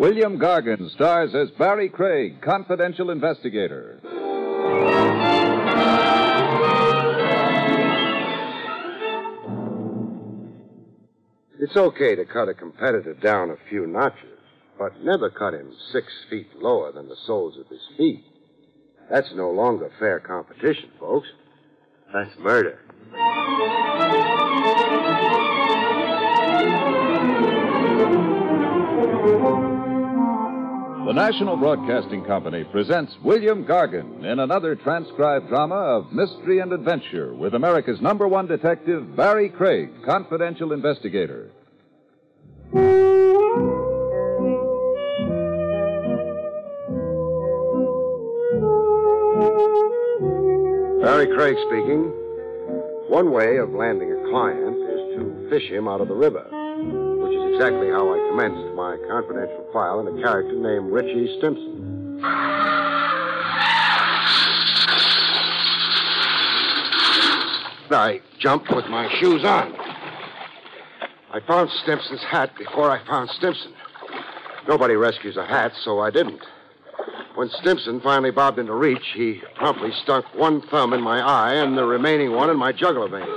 William Gargan stars as Barrie Craig, confidential investigator. It's okay to cut a competitor down a few notches, but never cut him six feet lower than the soles of his feet. That's no longer fair competition, folks. That's murder. The National Broadcasting Company presents William Gargan in another transcribed drama of mystery and adventure with America's number one detective, Barrie Craig, confidential investigator. Barrie Craig speaking. One way of landing a client is to fish him out of the river, exactly how I commenced my confidential file in a character named Richie Stimson. I jumped with my shoes on. I found Stimson's hat before I found Stimson. Nobody rescues a hat, so I didn't. When Stimson finally bobbed into reach, he promptly stuck one thumb in my eye and the remaining one in my jugular vein.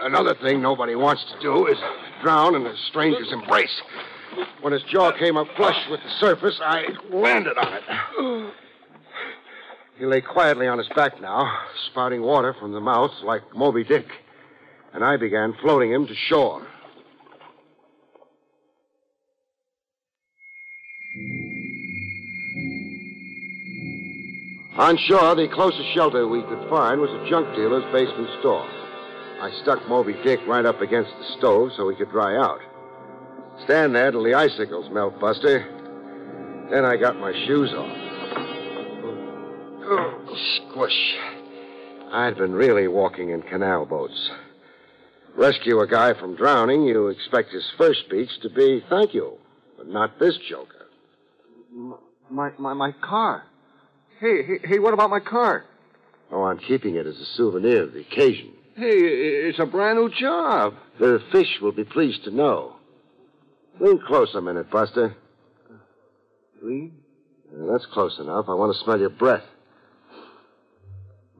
Another thing nobody wants to do is drown in a stranger's embrace. When his jaw came up flush with the surface, I landed on it. He lay quietly on his back now, spouting water from the mouth like Moby Dick. And I began floating him to shore. On shore, the closest shelter we could find was a junk dealer's basement store. I stuck Moby Dick right up against the stove so he could dry out. Stand there till the icicles melt, Buster. Then I got my shoes off. Oh, squish. I'd been really walking in canal boats. Rescue a guy from drowning, you expect his first speech to be thank you, but not this joker. My, my, my car. Hey, hey, hey, what about my car? Oh, I'm keeping it as a souvenir of the occasion. Hey, it's a brand new job. The fish will be pleased to know. Lean close a minute, Buster. Lean? Uh, That's close enough. I want to smell your breath.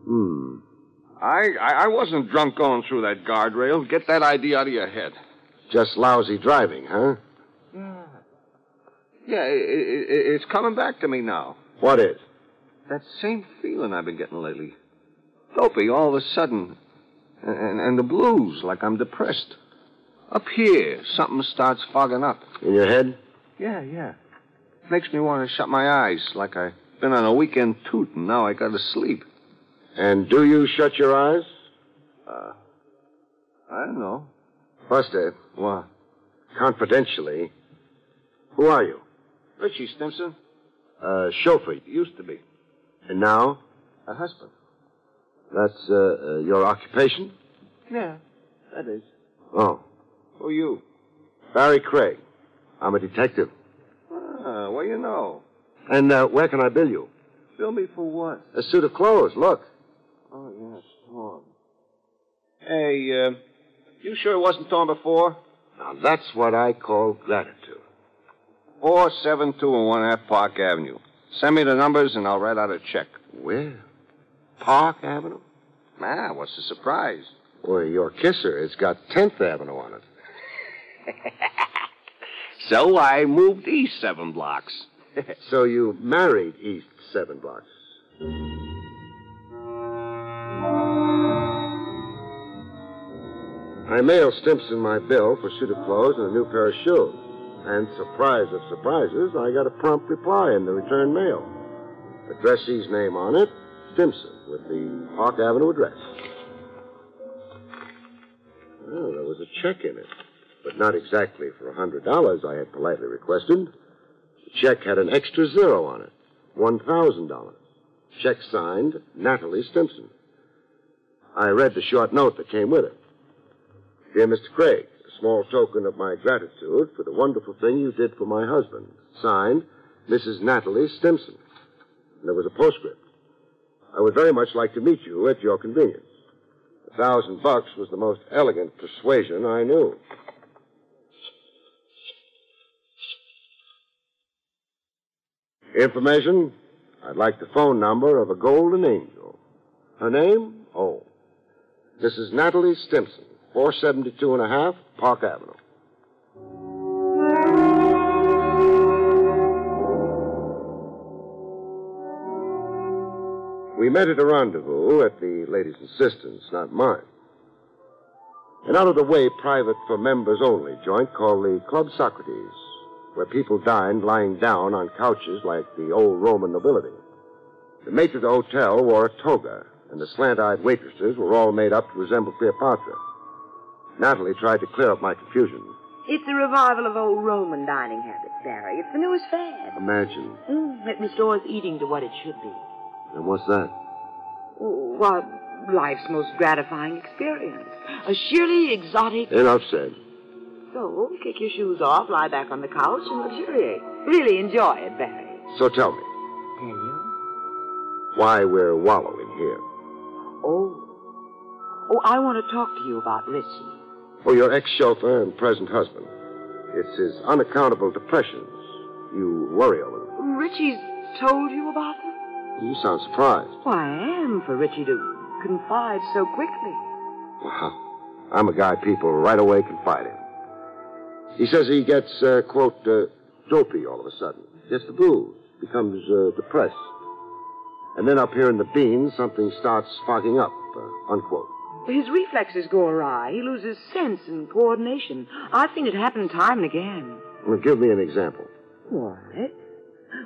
Hmm. I, I, I wasn't drunk going through that guardrail. Get that idea out of your head. Just lousy driving, huh? Yeah, i i it's coming back to me now. What is? That same feeling I've been getting lately. Dopey, all of a sudden. And, and the blues, like I'm depressed. Up here, something starts fogging up. In your head? Yeah, yeah. Makes me want to shut my eyes, like I've been on a weekend toot and now I gotta sleep. And do you shut your eyes? Uh, I don't know. Buster, What? confidentially, who are you? Richie Stimson? Uh, chauffeur. Used to be. And now? A husband. That's uh, uh, your occupation? Yeah, that is. Oh. Who are you? Barrie Craig. I'm a detective. Ah, well, you know. And uh, where can I bill you? Bill me for what? A suit of clothes. Look. Oh, yes, torn. Hey, uh, you sure it wasn't torn before? Now, that's what I call gratitude. 472 and one half Park Avenue. Send me the numbers and I'll write out a check. Where? Park Avenue? Ah, what's the surprise? Boy, your kisser has got 10th Avenue on it. So I moved east seven blocks. so you married East seven blocks. I mailed Stimson my bill for suit of clothes and a new pair of shoes. And surprise of surprises, I got a prompt reply in the return mail. Addressee's name on it, Stimson, with the Park Avenue address. Was a check in it, but not exactly for a hundred dollars I had politely requested. The check had an extra zero on it, one thousand dollars. Check signed Natalie Stimson. I read the short note that came with it. Dear Mr. Craig, a small token of my gratitude for the wonderful thing you did for my husband. Signed, Mrs. Natalie Stimson. And there was a postscript. I would very much like to meet you at your convenience. Thousand bucks was the most elegant persuasion I knew. Information? I'd like the phone number of a golden angel. Her name? Oh. Mrs. Natalie Stimson, 472 and a half, Park Avenue. We met at a rendezvous at the lady's insistence, not mine. An out of the way private for members only joint called the Club Socrates, where people dined lying down on couches like the old Roman nobility. The maitre of the hotel wore a toga, and the slant eyed waitresses were all made up to resemble Cleopatra. Natalie tried to clear up my confusion. It's a revival of old Roman dining habits, Barrie. It's the newest fad. Imagine. Mm, it restores eating to what it should be. And what's that? Why, life's most gratifying experience. A sheerly exotic. Enough said. So, kick your shoes off, lie back on the couch, and luxuriate. Really enjoy it, Barrie. So tell me, Tell you? why we're wallowing here. Oh. Oh, I want to talk to you about Richie. Oh, your ex chauffeur and present husband. It's his unaccountable depressions. You worry over them. Richie's told you about them? You sound surprised. Well, I am for Richie to confide so quickly. Wow. I'm a guy people right away confide in. He says he gets, uh, quote, uh, dopey all of a sudden. Gets the blues. Becomes uh, depressed. And then up here in the beans, something starts fogging up, uh, unquote. His reflexes go awry. He loses sense and coordination. I've seen it happen time and again. Well, give me an example. What?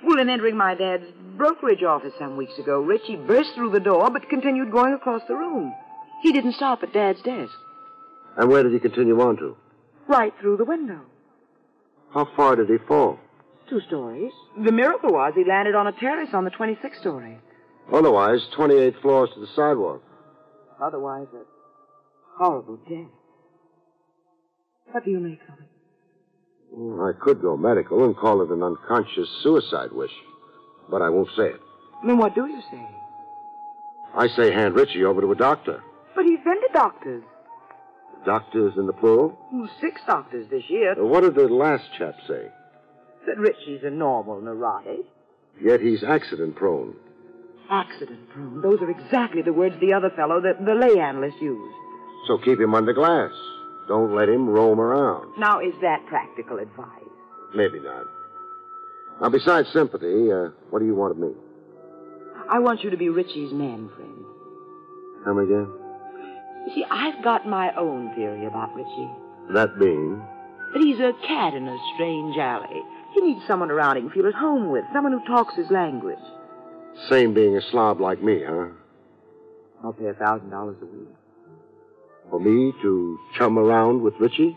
Well, in entering my dad's brokerage office some weeks ago, Richie burst through the door but continued going across the room. He didn't stop at Dad's desk. And where did he continue on to? Right through the window. How far did he fall? Two stories. The miracle was he landed on a terrace on the 26th story. Otherwise, 28 floors to the sidewalk. Otherwise, a horrible death. What do you make of it? Well, I could go medical and call it an unconscious suicide wish, but I won't say it. Then what do you say? I say hand Richie over to a doctor. But he's been to doctors. Doctors in the plural? Six doctors this year. What did the last chap say? That Richie's a normal neurotic. Yet he's accident prone. Accident prone. Those are exactly the words the other fellow, the, the lay analyst, used. So keep him under glass. Don't let him roam around. Now, is that practical advice? Maybe not. Now, besides sympathy, uh, what do you want of me? I want you to be Richie's man friend. Come again? You see, I've got my own theory about Richie. That being? That he's a cat in a strange alley. He needs someone around he can feel at home with, someone who talks his language. Same being a slob like me, huh? I'll pay a thousand dollars a week. For me to chum around with Richie?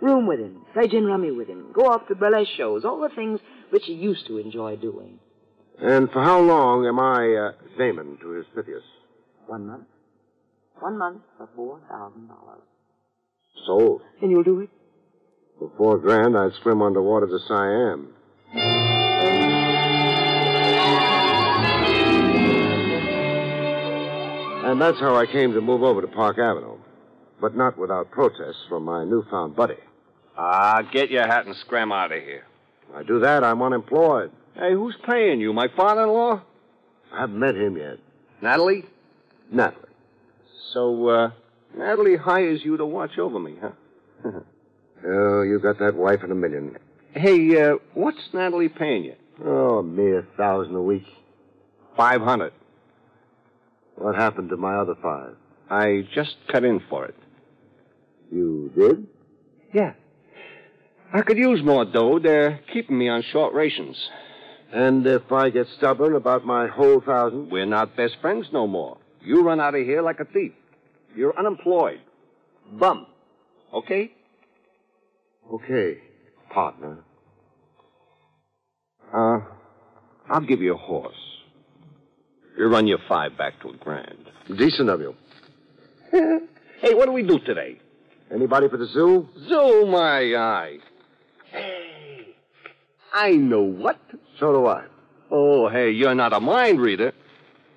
Room with him, play gin rummy with him, go off to burlesque shows, all the things Richie used to enjoy doing. And for how long am I uh, Damon to his Pythias? One month. One month for four thousand dollars. Sold. And you'll do it? For four grand, I'd swim underwater to Siam. And that's how I came to move over to Park Avenue. But not without protests from my newfound buddy. Ah, get your hat and scram out of here. If I do that, I'm unemployed. Hey, who's paying you? My father-in-law? I haven't met him yet. Natalie? Natalie. So, uh, Natalie hires you to watch over me, huh? Oh, you got that wife in a million. Hey, uh, what's Natalie paying you? Oh, a mere thousand a week. Five hundred. What happened to my other five? I just cut in for it. You did? Yeah. I could use more dough. They're keeping me on short rations. And if I get stubborn about my whole thousand? We're not best friends no more. You run out of here like a thief. You're unemployed. Bum. Okay? Okay, partner. Uh, I'll give you a horse. You run your five back to a grand. Decent of you. Hey, what do we do today? Anybody for the zoo? Zoo my eye. I know what. So do I. Oh, hey, you're not a mind reader.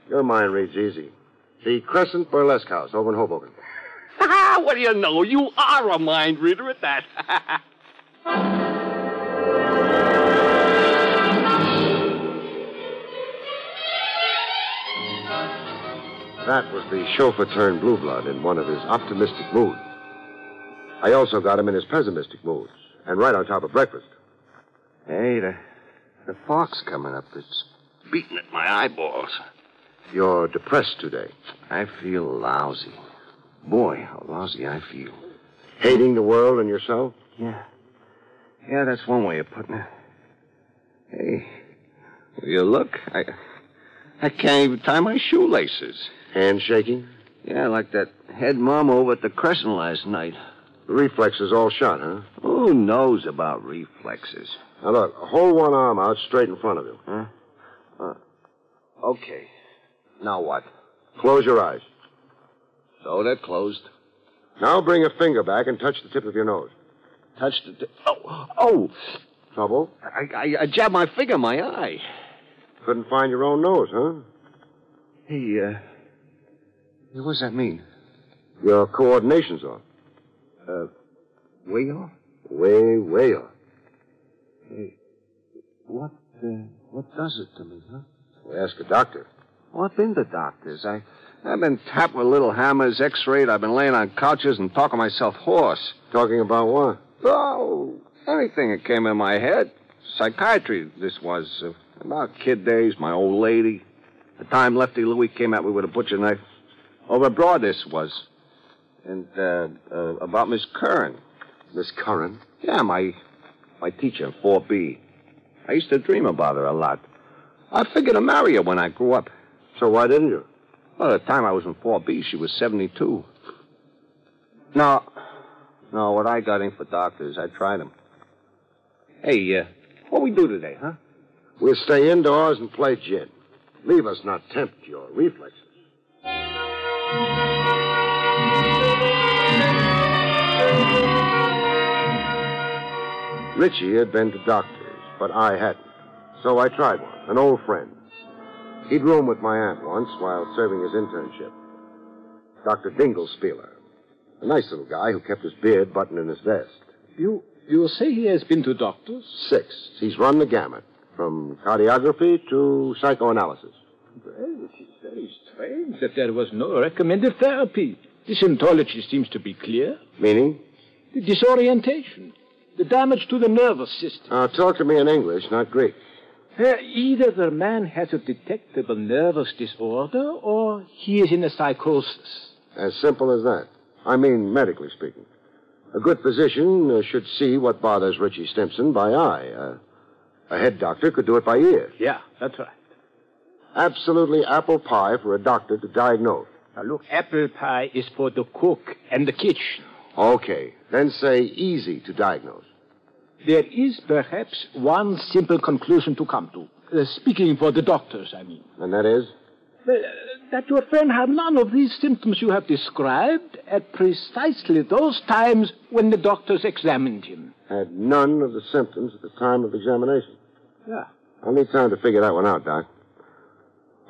Your mind reads easy. The Crescent Burlesque House over in Hoboken. Ha ha, what do you know? You are a mind reader at that. That was the chauffeur turned blue blood in one of his optimistic moods. I also got him in his pessimistic moods, and right on top of breakfast. Hey, the, the fog's coming up. It's beating at my eyeballs. You're depressed today, I feel lousy. Boy, how lousy I feel. hating the world and yourself. Yeah. Yeah, that's one way of putting it. Hey, will you look? I, I can't even tie my shoelaces. Handshaking. Yeah, like that head mom over at the Crescent last night. The reflexes all shot, huh? Who knows about reflexes? Now look, hold one arm out straight in front of you. Huh? Uh, okay. Now what? Close your eyes. So they're closed. Now bring a finger back and touch the tip of your nose. Touch the. T- oh, oh! Trouble? I, I, I jabbed my finger in my eye. Couldn't find your own nose, huh? Hey, uh. Hey, what does that mean? Your coordination's off. Uh, way off? Way, way off. Hey, what, uh, what does it to me, huh? Well, ask a doctor. Well, I've been to doctors. I, I've been tapped with little hammers, x-rayed. I've been laying on couches and talking myself hoarse. Talking about what? Oh, anything that came in my head. Psychiatry, this was. Uh, about kid days, my old lady. The time Lefty Louie came at me with a butcher knife. Over abroad, this was. And, uh, uh, about Miss Curran. Miss Curran? Yeah, my, my teacher in 4B. I used to dream about her a lot. I figured to marry her when I grew up. So why didn't you? Well, at the time I was in 4B, she was 72. No, no, what I got in for doctors, I tried them. Hey, uh, what we do today, huh? We'll stay indoors and play gin. Leave us not tempt your reflexes. Richie had been to doctors, but I hadn't. So I tried one, an old friend. He'd roomed with my aunt once while serving his internship. Dr. Dinglespieler. A nice little guy who kept his beard buttoned in his vest. You you say he has been to doctors? Six. He's run the gamut, from cardiography to psychoanalysis. Well, it is very strange that there was no recommended therapy. The symptology seems to be clear. Meaning? The disorientation, the damage to the nervous system. Uh, talk to me in English, not Greek. Uh, either the man has a detectable nervous disorder or he is in a psychosis. As simple as that. I mean, medically speaking. A good physician uh, should see what bothers Richie Stimson by eye. Uh, a head doctor could do it by ear. Yeah, that's right. Absolutely apple pie for a doctor to diagnose. Now, look, apple pie is for the cook and the kitchen. Okay, then say easy to diagnose. There is perhaps one simple conclusion to come to. Uh, speaking for the doctors, I mean. And that is? Uh, that your friend had none of these symptoms you have described at precisely those times when the doctors examined him. Had none of the symptoms at the time of examination. Yeah. I'll need time to figure that one out, Doc.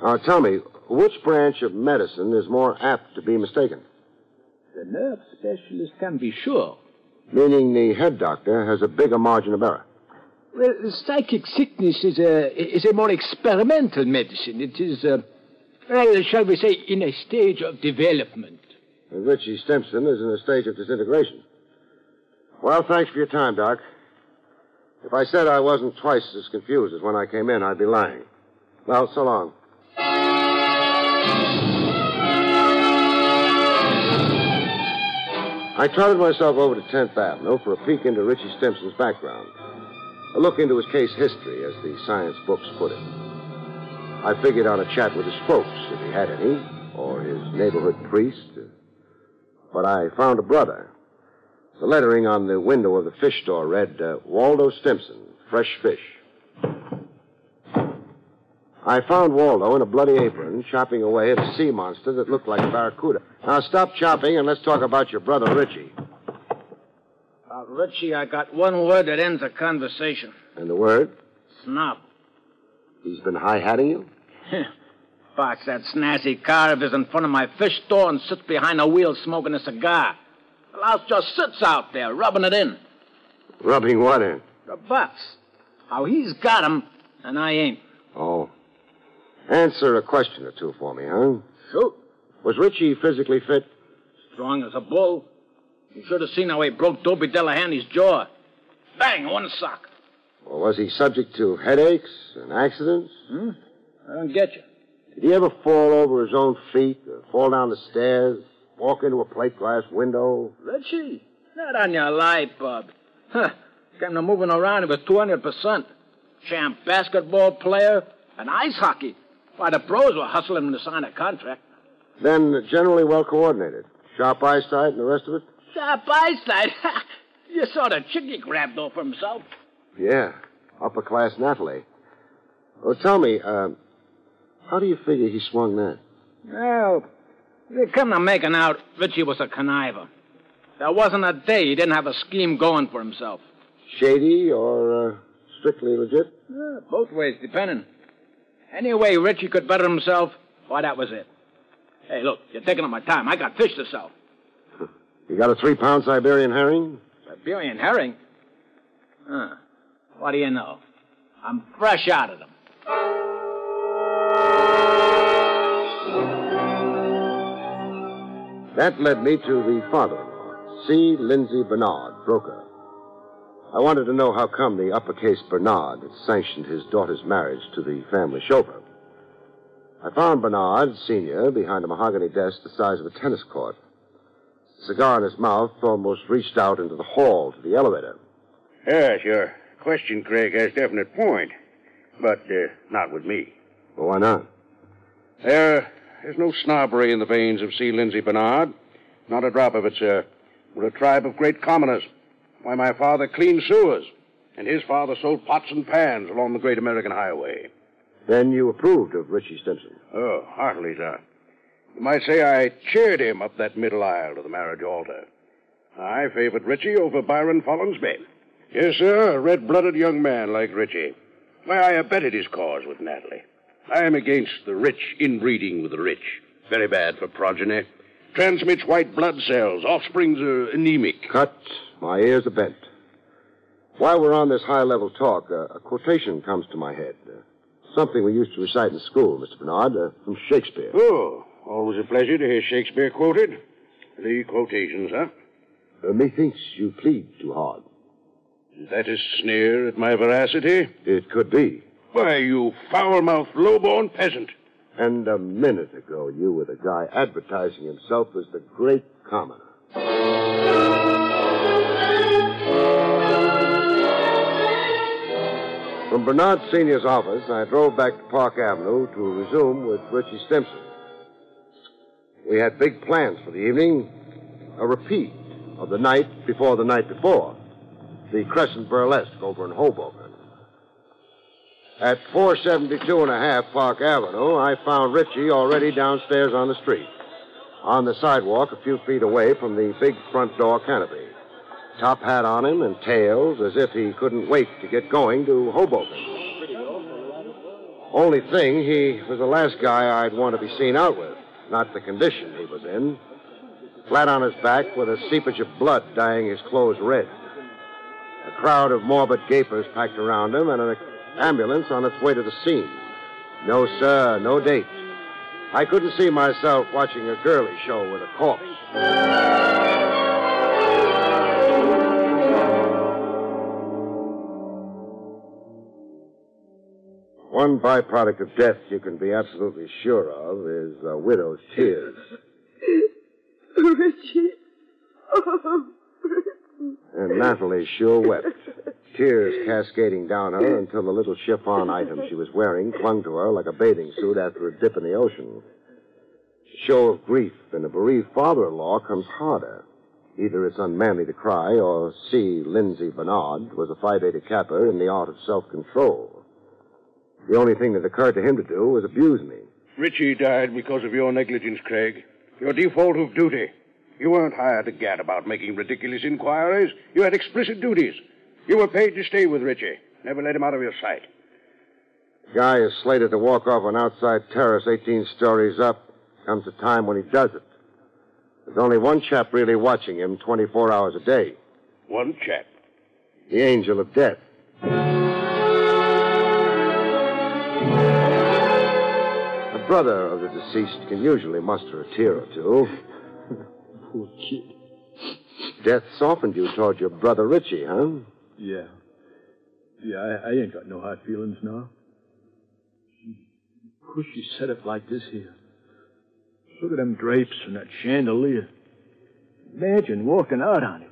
Now, tell me, which branch of medicine is more apt to be mistaken? The nerve specialist can be sure. Meaning the head doctor has a bigger margin of error. Well, psychic sickness is a is a more experimental medicine. It is, uh, well, shall we say, in a stage of development. And Richie Stimson is in a stage of disintegration. Well, thanks for your time, Doc. If I said I wasn't twice as confused as when I came in, I'd be lying. Well, so long. I trotted myself over to 10th Avenue for a peek into Richie Stimson's background. A look into his case history, as the science books put it. I figured on a chat with his folks, if he had any, or his neighborhood priest. But I found a brother. The lettering on the window of the fish store read, uh, Waldo Stimson, fresh fish. I found Waldo in a bloody apron chopping away at a sea monster that looked like a barracuda. Now stop chopping and let's talk about your brother Richie. About Richie, I got one word that ends a conversation. And the word? Snob. He's been high-hatting you? Parks that snazzy car of his in front of my fish store and sits behind the wheel smoking a cigar. The louse just sits out there, rubbing it in. Rubbing what in? The butts. How he's got 'em, and I ain't. Oh. Answer a question or two for me, huh? Shoot. Was Richie physically fit? Strong as a bull. You should have seen how he broke Dopey Delahanty's jaw. Bang, one sock. Or was he subject to headaches and accidents? Hmm? I don't get you. Did he ever fall over his own feet, or fall down the stairs, walk into a plate glass window? Richie? Not on your life, Bub. Huh. Came to moving around, he was 200%. Champ basketball player and ice hockey. Why, the pros were hustling him to sign a contract. Then generally well coordinated. Sharp eyesight and the rest of it? Sharp eyesight? you saw the chick he grabbed off for himself. Yeah. Upper class Natalie. Well, tell me, uh, how do you figure he swung that? Well, they come to making out Richie was a conniver. There wasn't a day he didn't have a scheme going for himself. Shady or uh, strictly legit? Yeah, both ways, depending. Any way Richie could better himself, why, that was it. Hey, look, you're taking up my time. I got fish to sell. You got a three pound Siberian herring? Siberian herring? Huh. What do you know? I'm fresh out of them. That led me to the father in law, C. Lindsay Bernard, broker. I wanted to know how come the uppercase Bernard had sanctioned his daughter's marriage to the family chauffeur. I found Bernard, senior, behind a mahogany desk the size of a tennis court. The cigar in his mouth almost reached out into the hall to the elevator. Yes, your question, Craig, has definite point. But uh, not with me. Well, why not? There, there's no snobbery in the veins of C. Lindsay Bernard. Not a drop of it, sir. We're a tribe of great commoners. Why, my father cleaned sewers, and his father sold pots and pans along the great American highway. Then you approved of Richie Stimson? Oh, heartily, sir. You might say I cheered him up that middle aisle to the marriage altar. I favored Richie over Byron Follinsby. Yes, sir, a red-blooded young man like Richie. Why, I abetted his cause with Natalie. I am against the rich inbreeding with the rich. Very bad for progeny. Transmits white blood cells. Offsprings are anemic. Cut. My ears are bent. While we're on this high-level talk, uh, a quotation comes to my head. Uh, something we used to recite in school, Mr. Bernard, uh, from Shakespeare. Oh, always a pleasure to hear Shakespeare quoted. The quotations, huh? Uh, methinks you plead too hard. Is that a sneer at my veracity? It could be. Why, you foul-mouthed, low-born peasant. And a minute ago, you were the guy advertising himself as the great commoner. From Bernard Sr.'s office, I drove back to Park Avenue to resume with Richie Stimson. We had big plans for the evening. A repeat of the night before the night before. The Crescent Burlesque over in Hoboken. At 472 and a half Park Avenue, I found Richie already downstairs on the street. On the sidewalk, a few feet away from the big front door canopy. Top hat on him and tails as if he couldn't wait to get going to Hoboken. Only thing, he was the last guy I'd want to be seen out with, not the condition he was in. Flat on his back with a seepage of blood dyeing his clothes red. A crowd of morbid gapers packed around him and an ambulance on its way to the scene. No, sir, no date. I couldn't see myself watching a girly show with a corpse. One byproduct of death you can be absolutely sure of is a widow's tears. Richie. Oh, and Natalie sure wept. Tears cascading down her until the little chiffon item she was wearing clung to her like a bathing suit after a dip in the ocean. Show of grief in a bereaved father-in-law comes harder. Either it's unmanly to cry, or C. Lindsay Bernard was a Phi Beta Kappa in the art of self-control. The only thing that occurred to him to do was abuse me. Richie died because of your negligence, Craig. Your default of duty. You weren't hired to gad about making ridiculous inquiries. You had explicit duties. You were paid to stay with Richie. Never let him out of your sight. The guy is slated to walk off an outside terrace 18 stories up. Comes a time when he does it. There's only one chap really watching him 24 hours a day. One chap. The angel of death. Brother of the deceased can usually muster a tear or two. Poor kid. Death softened you toward your brother Richie, huh? Yeah. Yeah, I, I ain't got no hard feelings now. Course you set it like this here. Look at them drapes and that chandelier. Imagine walking out on it.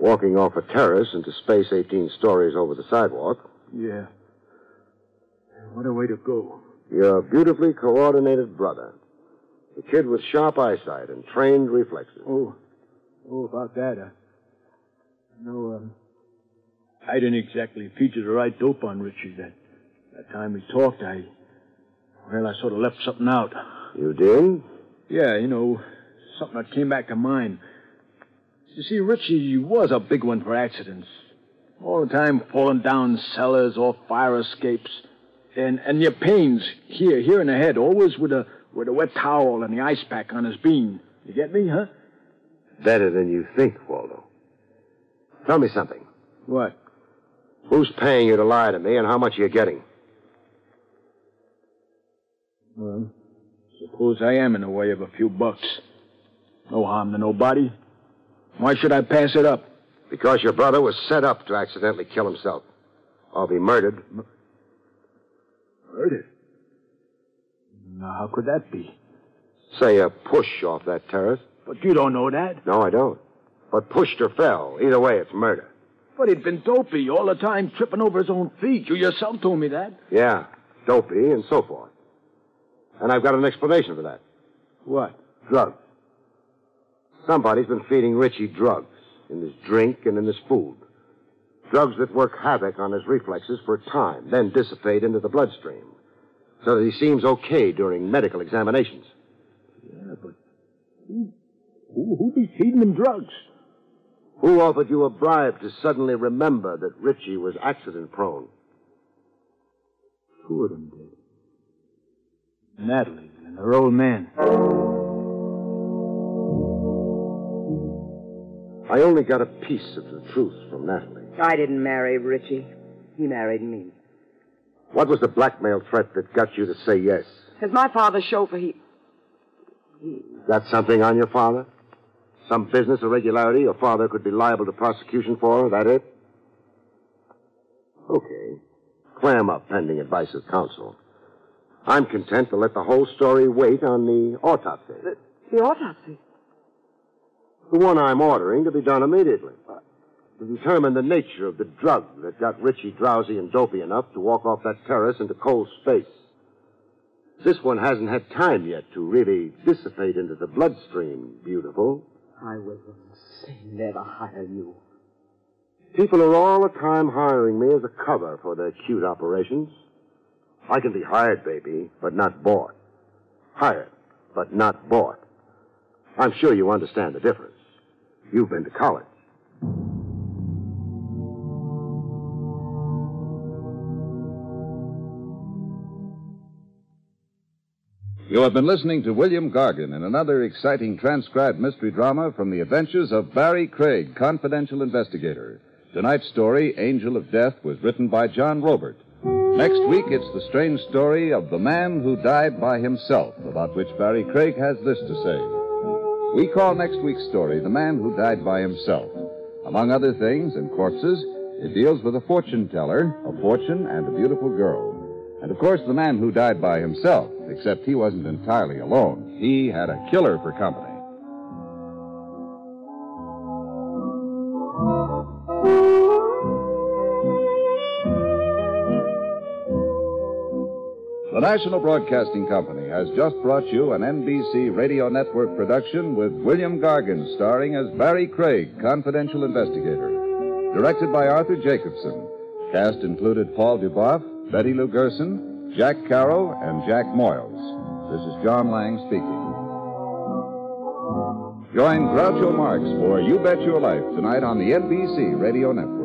Walking off a terrace into space 18 stories over the sidewalk. Yeah. What a way to go. Your beautifully coordinated brother. The kid with sharp eyesight and trained reflexes. Oh, oh, about that, uh, no, um, I didn't exactly feature the right dope on Richie that that time we talked. I, well, I sort of left something out. You did? Yeah, you know, something that came back to mind. You see, Richie was a big one for accidents. All the time falling down cellars or fire escapes. And and your pains here, here in the head, always with a with a wet towel and the ice pack on his bean. You get me, huh? Better than you think, Waldo. Tell me something. What? Who's paying you to lie to me, and how much are you getting? Well, suppose I am in the way of a few bucks. No harm to nobody. Why should I pass it up? Because your brother was set up to accidentally kill himself. Or be murdered. Murdered? Now, how could that be? Say a push off that terrace. But you don't know that. No, I don't. But pushed or fell. Either way, it's murder. But he'd been dopey all the time, tripping over his own feet. You yourself told me that. Yeah, dopey and so forth. And I've got an explanation for that. What? Drugs. Somebody's been feeding Richie drugs in his drink and in his food. Drugs that work havoc on his reflexes for a time, then dissipate into the bloodstream. So that he seems okay during medical examinations. Yeah, but who, who, who be feeding him drugs? Who offered you a bribe to suddenly remember that Richie was accident prone? Two of them did. Natalie and her old man. I only got a piece of the truth from Natalie. I didn't marry Richie. He married me. What was the blackmail threat that got you to say yes? As my father's chauffeur, he. Got something on your father? Some business irregularity your father could be liable to prosecution for? That it? Okay. Clam up pending advice of counsel. I'm content to let the whole story wait on the autopsy. The, the autopsy? The one I'm ordering to be done immediately. Uh, To determine the nature of the drug that got Richie drowsy and dopey enough to walk off that terrace into cold space. This one hasn't had time yet to really dissipate into the bloodstream, beautiful. I will say never hire you. People are all the time hiring me as a cover for their cute operations. I can be hired, baby, but not bought. Hired, but not bought. I'm sure you understand the difference. You've been to college. You have been listening to William Gargan in another exciting transcribed mystery drama from the adventures of Barrie Craig, confidential investigator. Tonight's story, Angel of Death, was written by John Roeburt. Next week, it's the strange story of the man who died by himself, about which Barrie Craig has this to say. We call next week's story The Man Who Died by Himself. Among other things and corpses, it deals with a fortune teller, a fortune, and a beautiful girl. And of course, the man who died by himself, except he wasn't entirely alone. He had a killer for company. The National Broadcasting Company has just brought you an NBC Radio Network production with William Gargan starring as Barrie Craig, confidential investigator. Directed by Arthur Jacobson. Cast included Paul Dubov, Betty Lou Gerson, Jack Carroll, and Jack Moyles. This is John Lang speaking. Join Groucho Marx for You Bet Your Life tonight on the NBC Radio Network.